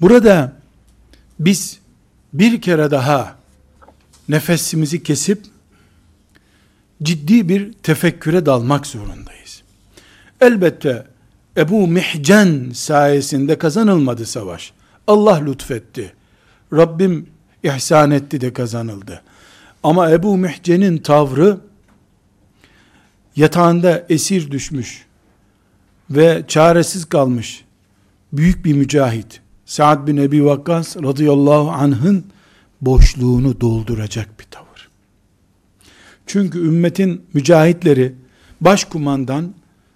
Burada biz bir kere daha nefesimizi kesip ciddi bir tefekküre dalmak zorundayız. Elbette Ebu Mihcen sayesinde kazanılmadı savaş. Allah lütfetti. Rabbim ihsan etti de kazanıldı. Ama Ebu Mihcen'in tavrı yatağında esir düşmüş ve çaresiz kalmış büyük bir mücahit Sa'd bin Ebi Vakkas radıyallahu anh'ın boşluğunu dolduracak bir tavır. Çünkü ümmetin mücahitleri başkumandan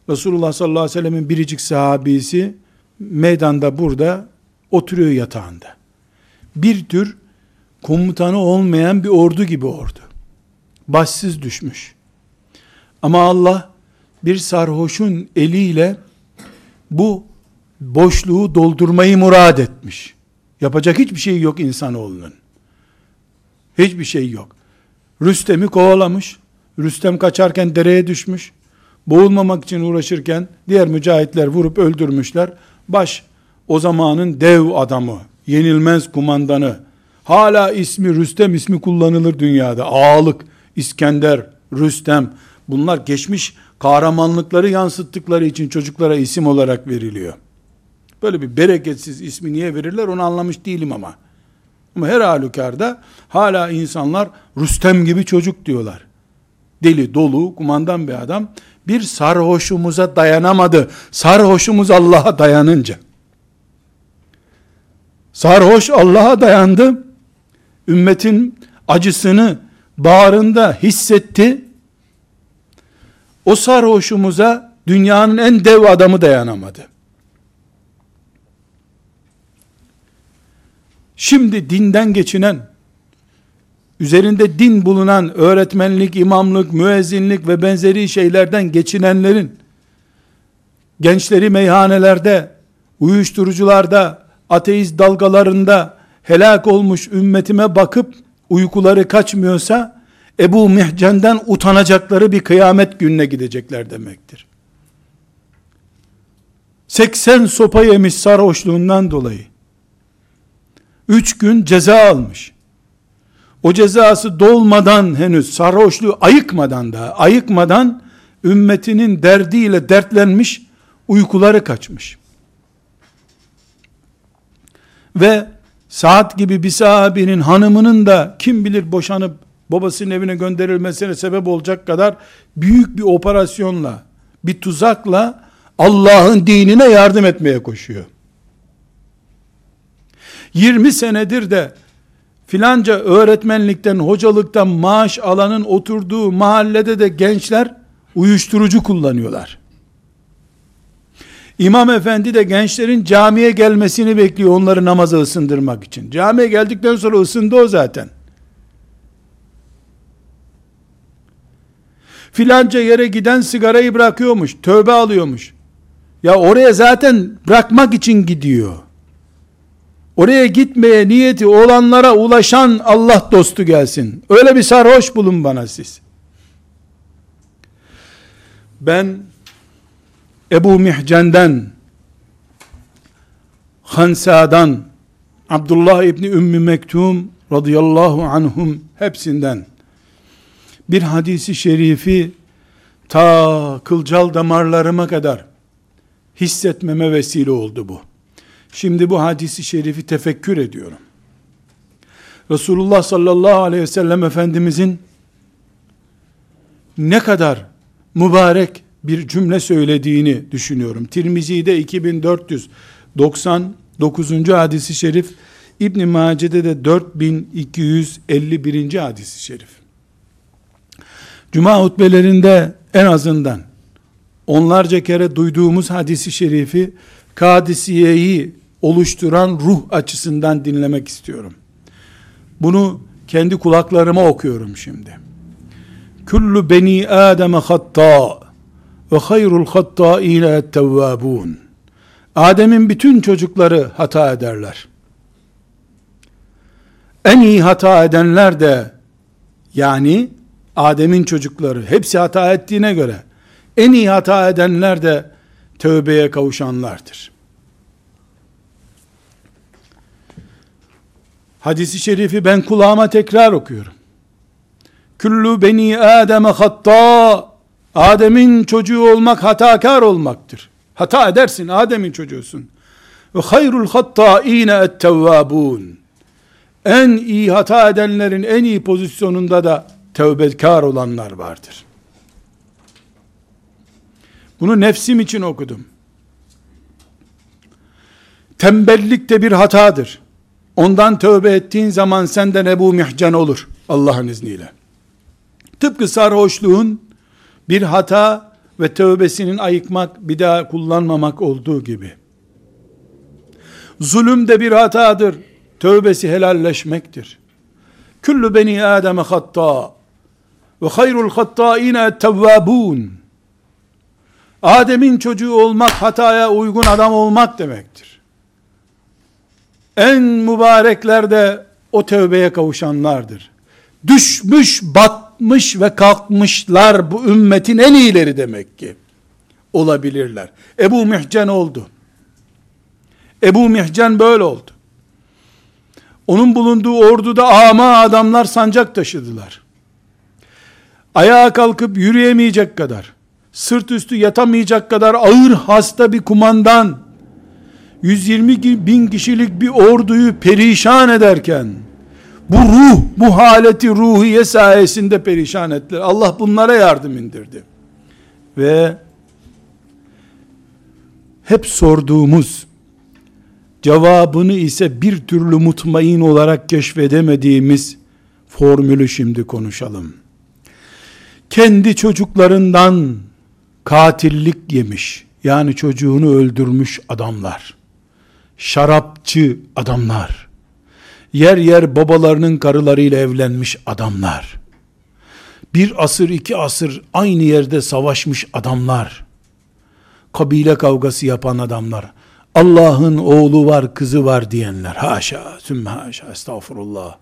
Resulullah sallallahu aleyhi ve sellemin biricik sahabisi meydanda burada oturuyor yatağında. Bir tür komutanı olmayan bir ordu gibi ordu. Başsız düşmüş. Ama Allah bir sarhoşun eliyle bu boşluğu doldurmayı murad etmiş. Yapacak hiçbir şey yok insanoğlunun. Hiçbir şey yok. Rüstem'i kovalamış. Rüstem kaçarken dereye düşmüş. Boğulmamak için uğraşırken diğer mücahitler vurup öldürmüşler. Baş o zamanın dev adamı, yenilmez kumandanı, hala ismi Rüstem ismi kullanılır dünyada. Ağalık, İskender, Rüstem bunlar geçmiş kahramanlıkları yansıttıkları için çocuklara isim olarak veriliyor. Böyle bir bereketsiz ismi niye verirler onu anlamış değilim ama. Ama her halükarda hala insanlar Rüstem gibi çocuk diyorlar. Deli, dolu, kumandan bir adam. Bir sarhoşumuza dayanamadı. Sarhoşumuz Allah'a dayanınca. Sarhoş Allah'a dayandı. Ümmetin acısını bağrında hissetti. O sarhoşumuza dünyanın en dev adamı dayanamadı. Şimdi dinden geçinen, üzerinde din bulunan öğretmenlik, imamlık, müezzinlik ve benzeri şeylerden geçinenlerin, gençleri meyhanelerde, uyuşturucularda, ateist dalgalarında helak olmuş ümmetime bakıp uykuları kaçmıyorsa, Ebu Mihcen'den utanacakları bir kıyamet gününe gidecekler demektir. 80 sopa yemiş sarhoşluğundan dolayı. 3 gün ceza almış. O cezası dolmadan henüz sarhoşluğu ayıkmadan da ayıkmadan ümmetinin derdiyle dertlenmiş uykuları kaçmış. Ve saat gibi bir sahabinin hanımının da kim bilir boşanıp babasının evine gönderilmesine sebep olacak kadar büyük bir operasyonla, bir tuzakla Allah'ın dinine yardım etmeye koşuyor. 20 senedir de filanca öğretmenlikten, hocalıktan maaş alanın oturduğu mahallede de gençler uyuşturucu kullanıyorlar. İmam efendi de gençlerin camiye gelmesini bekliyor onları namaza ısındırmak için. Camiye geldikten sonra ısındı o zaten. Filanca yere giden sigarayı bırakıyormuş, tövbe alıyormuş. Ya oraya zaten bırakmak için gidiyor. Oraya gitmeye niyeti olanlara ulaşan Allah dostu gelsin. Öyle bir sarhoş bulun bana siz. Ben Ebu Mihcen'den Hansa'dan Abdullah İbni Ümmü Mektum radıyallahu anhum hepsinden bir hadisi şerifi ta kılcal damarlarıma kadar hissetmeme vesile oldu bu. Şimdi bu hadisi şerifi tefekkür ediyorum. Resulullah sallallahu aleyhi ve sellem Efendimizin ne kadar mübarek bir cümle söylediğini düşünüyorum. Tirmizi'de 2499. hadisi şerif, İbn Mace'de de 4251. hadisi şerif. Cuma hutbelerinde en azından onlarca kere duyduğumuz hadisi şerifi Kadisiye'yi oluşturan ruh açısından dinlemek istiyorum. Bunu kendi kulaklarıma okuyorum şimdi. Kullu beni Adem hatta ve hayrul hattâine tevvâbûn. Adem'in bütün çocukları hata ederler. En iyi hata edenler de yani Adem'in çocukları hepsi hata ettiğine göre en iyi hata edenler de tövbeye kavuşanlardır. Hadisi şerifi ben kulağıma tekrar okuyorum. Kullu beni Adem'e hatta Adem'in çocuğu olmak hatakar olmaktır. Hata edersin, Adem'in çocuğusun. Ve hayrul hattâine ettevvâbûn. En iyi hata edenlerin en iyi pozisyonunda da tevbekar olanlar vardır. Bunu nefsim için okudum. Tembellik de bir hatadır. Ondan tövbe ettiğin zaman senden Ebu Mihcan olur. Allah'ın izniyle. Tıpkı sarhoşluğun bir hata ve tövbesinin ayıkmak, bir daha kullanmamak olduğu gibi. Zulüm de bir hatadır. Tövbesi helalleşmektir. Küllü beni Adem'e hatta ve hayrul hattaine tevvabun. Adem'in çocuğu olmak hataya uygun adam olmak demektir. En mübarekler de o tövbeye kavuşanlardır. Düşmüş, batmış ve kalkmışlar bu ümmetin en iyileri demek ki. Olabilirler. Ebu Mihcen oldu. Ebu Mihcen böyle oldu. Onun bulunduğu orduda ama adamlar sancak taşıdılar. Ayağa kalkıp yürüyemeyecek kadar, sırt üstü yatamayacak kadar ağır hasta bir kumandan, 120 bin kişilik bir orduyu perişan ederken, bu ruh, bu haleti ruhiye sayesinde perişan ettiler. Allah bunlara yardım indirdi. Ve hep sorduğumuz, cevabını ise bir türlü mutmain olarak keşfedemediğimiz formülü şimdi konuşalım. Kendi çocuklarından katillik yemiş, yani çocuğunu öldürmüş adamlar, şarapçı adamlar, yer yer babalarının karılarıyla evlenmiş adamlar, bir asır iki asır aynı yerde savaşmış adamlar, kabile kavgası yapan adamlar, Allah'ın oğlu var, kızı var diyenler. Haşa, sümme haşa, estağfurullah.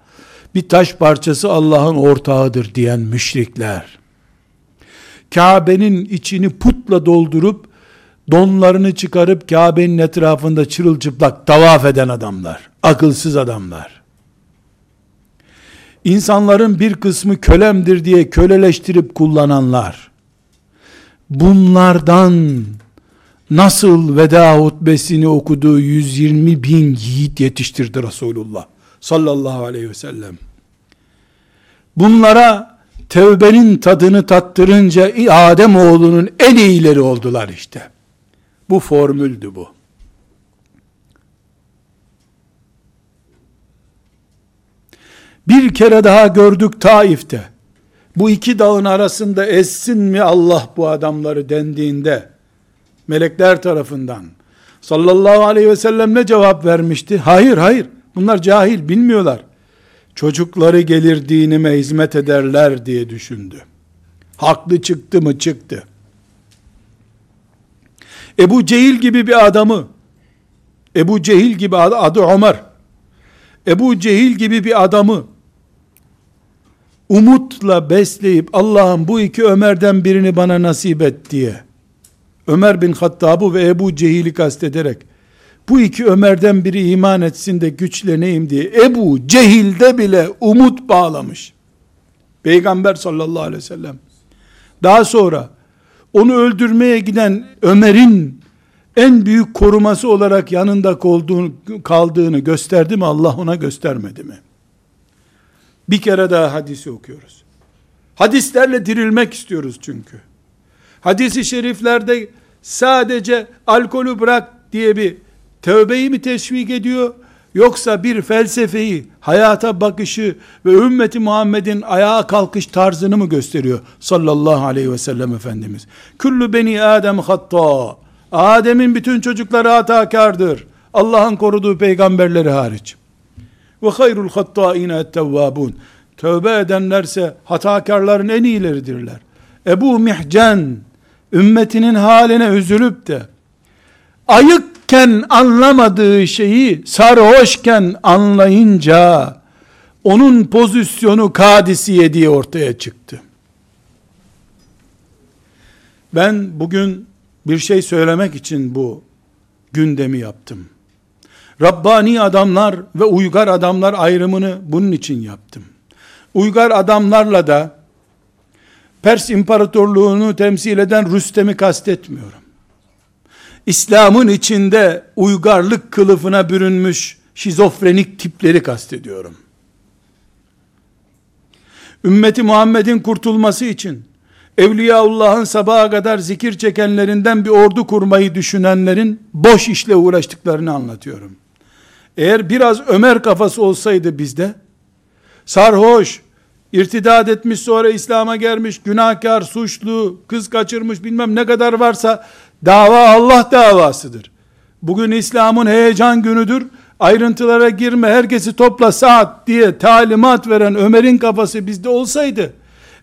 Bir taş parçası Allah'ın ortağıdır diyen müşrikler. Kabe'nin içini putla doldurup donlarını çıkarıp Kabe'nin etrafında çırılçıplak tavaf eden adamlar, akılsız adamlar. İnsanların bir kısmı kölemdir diye köleleştirip kullananlar. Bunlardan nasıl veda hutbesini okuduğu 120 bin yiğit yetiştirdi Resulullah sallallahu aleyhi ve sellem. Bunlara tevbenin tadını tattırınca Adem oğlunun en iyileri oldular işte. Bu formüldü bu. Bir kere daha gördük Taif'te. Bu iki dağın arasında essin mi Allah bu adamları dendiğinde melekler tarafından sallallahu aleyhi ve sellem ne cevap vermişti? Hayır hayır bunlar cahil bilmiyorlar. Çocukları gelir dinime hizmet ederler diye düşündü. Haklı çıktı mı çıktı. Ebu Cehil gibi bir adamı Ebu Cehil gibi adı, adı Ömer Ebu Cehil gibi bir adamı umutla besleyip Allah'ım bu iki Ömer'den birini bana nasip et diye Ömer bin Hattab'ı ve Ebu Cehil'i kastederek bu iki Ömer'den biri iman etsin de güçleneyim diye Ebu Cehil'de bile umut bağlamış. Peygamber sallallahu aleyhi ve sellem. Daha sonra onu öldürmeye giden Ömer'in en büyük koruması olarak yanında olduğunu, kaldığını gösterdi mi Allah ona göstermedi mi? Bir kere daha hadisi okuyoruz. Hadislerle dirilmek istiyoruz çünkü. Hadisi şeriflerde sadece alkolü bırak diye bir tövbeyi mi teşvik ediyor? Yoksa bir felsefeyi, hayata bakışı ve ümmeti Muhammed'in ayağa kalkış tarzını mı gösteriyor? Sallallahu aleyhi ve sellem Efendimiz. Küllü beni Adem hatta. Adem'in bütün çocukları hatakardır. Allah'ın koruduğu peygamberleri hariç. Ve hayrul hattâine ettevvâbûn. Tövbe edenlerse hatakarların en iyileridirler. Ebu Mihcen, ümmetinin haline üzülüp de, ayıkken anlamadığı şeyi sarhoşken anlayınca, onun pozisyonu kadisiye diye ortaya çıktı. Ben bugün bir şey söylemek için bu gündemi yaptım. Rabbani adamlar ve uygar adamlar ayrımını bunun için yaptım. Uygar adamlarla da Pers İmparatorluğunu temsil eden Rüstem'i kastetmiyorum. İslam'ın içinde uygarlık kılıfına bürünmüş şizofrenik tipleri kastediyorum. Ümmeti Muhammed'in kurtulması için Evliyaullah'ın sabaha kadar zikir çekenlerinden bir ordu kurmayı düşünenlerin boş işle uğraştıklarını anlatıyorum. Eğer biraz Ömer kafası olsaydı bizde, sarhoş, irtidat etmiş sonra İslam'a gelmiş, günahkar, suçlu, kız kaçırmış bilmem ne kadar varsa, dava Allah davasıdır. Bugün İslam'ın heyecan günüdür, ayrıntılara girme, herkesi topla saat diye talimat veren Ömer'in kafası bizde olsaydı,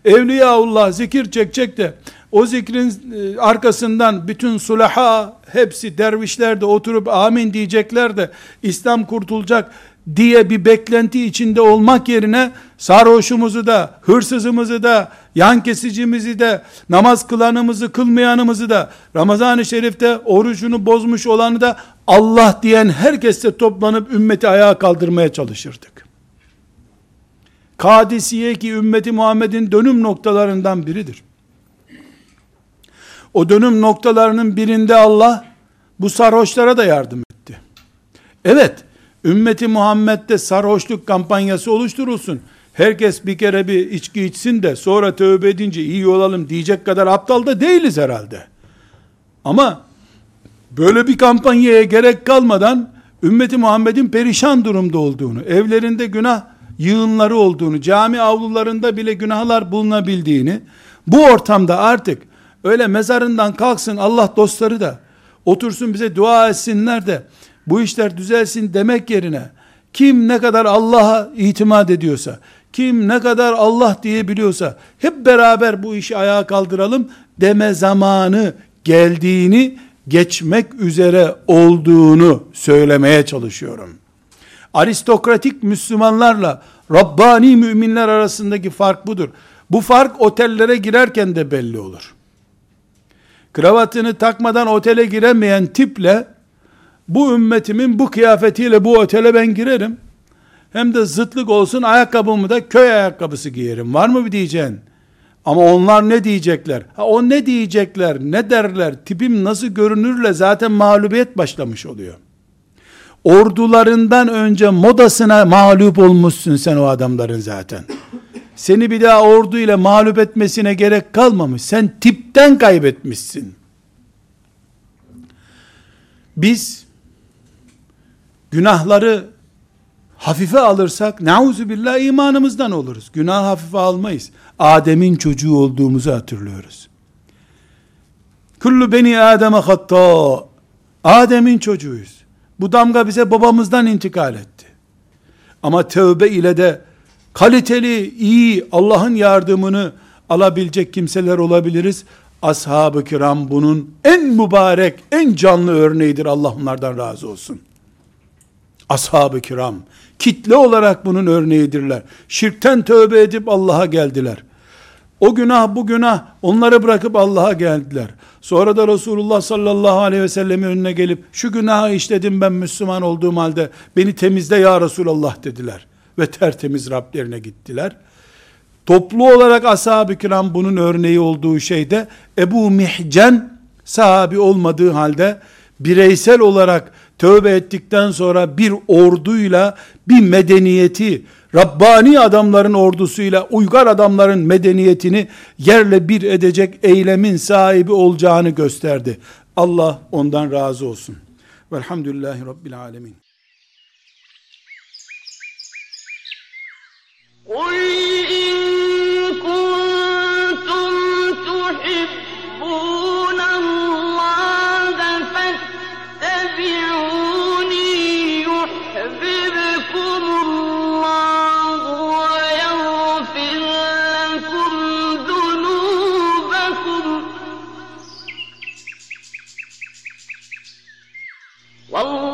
Evliyaullah zikir çekecek de, o zikrin e, arkasından bütün sulaha hepsi dervişler de oturup amin diyecekler de İslam kurtulacak diye bir beklenti içinde olmak yerine sarhoşumuzu da, hırsızımızı da, yan kesicimizi de, namaz kılanımızı, kılmayanımızı da, Ramazan-ı Şerif'te orucunu bozmuş olanı da Allah diyen herkesle toplanıp ümmeti ayağa kaldırmaya çalışırdık. Kadisiye ki ümmeti Muhammed'in dönüm noktalarından biridir. O dönüm noktalarının birinde Allah bu sarhoşlara da yardım etti. Evet, ümmeti Muhammed'de sarhoşluk kampanyası oluşturulsun. Herkes bir kere bir içki içsin de sonra tövbe edince iyi olalım diyecek kadar aptal da değiliz herhalde. Ama böyle bir kampanyaya gerek kalmadan ümmeti Muhammed'in perişan durumda olduğunu, evlerinde günah yığınları olduğunu, cami avlularında bile günahlar bulunabildiğini, bu ortamda artık öyle mezarından kalksın Allah dostları da, otursun bize dua etsinler de, bu işler düzelsin demek yerine, kim ne kadar Allah'a itimat ediyorsa, kim ne kadar Allah diyebiliyorsa, hep beraber bu işi ayağa kaldıralım deme zamanı geldiğini, geçmek üzere olduğunu söylemeye çalışıyorum. Aristokratik Müslümanlarla Rabbani müminler arasındaki fark budur. Bu fark otellere girerken de belli olur. kravatını takmadan otele giremeyen tiple bu ümmetimin bu kıyafetiyle bu otele ben girerim. Hem de zıtlık olsun ayakkabımı da köy ayakkabısı giyerim. Var mı bir diyeceksin? Ama onlar ne diyecekler? Ha, o ne diyecekler, ne derler, tipim nasıl görünürle zaten mağlubiyet başlamış oluyor. Ordularından önce modasına mağlup olmuşsun sen o adamların zaten. Seni bir daha ordu ile mağlup etmesine gerek kalmamış. Sen tipten kaybetmişsin. Biz günahları hafife alırsak nauzu billah imanımızdan oluruz. Günah hafife almayız. Adem'in çocuğu olduğumuzu hatırlıyoruz. Kullu beni Adem'e hatta. Adem'in çocuğuyuz. Bu damga bize babamızdan intikal etti. Ama tövbe ile de kaliteli, iyi, Allah'ın yardımını alabilecek kimseler olabiliriz. Ashab-ı kiram bunun en mübarek, en canlı örneğidir. Allah onlardan razı olsun. Ashab-ı kiram, kitle olarak bunun örneğidirler. Şirkten tövbe edip Allah'a geldiler. O günah bu günah onları bırakıp Allah'a geldiler. Sonra da Resulullah sallallahu aleyhi ve sellemin önüne gelip şu günahı işledim ben Müslüman olduğum halde beni temizle ya Resulallah dediler. Ve tertemiz Rablerine gittiler. Toplu olarak ashab-ı kiram bunun örneği olduğu şeyde Ebu Mihcen sahabi olmadığı halde bireysel olarak tövbe ettikten sonra bir orduyla bir medeniyeti, Rabbani adamların ordusuyla uygar adamların medeniyetini yerle bir edecek eylemin sahibi olacağını gösterdi. Allah ondan razı olsun. Velhamdülillahi Rabbil Alemin. قل إن كنتم تحبون والله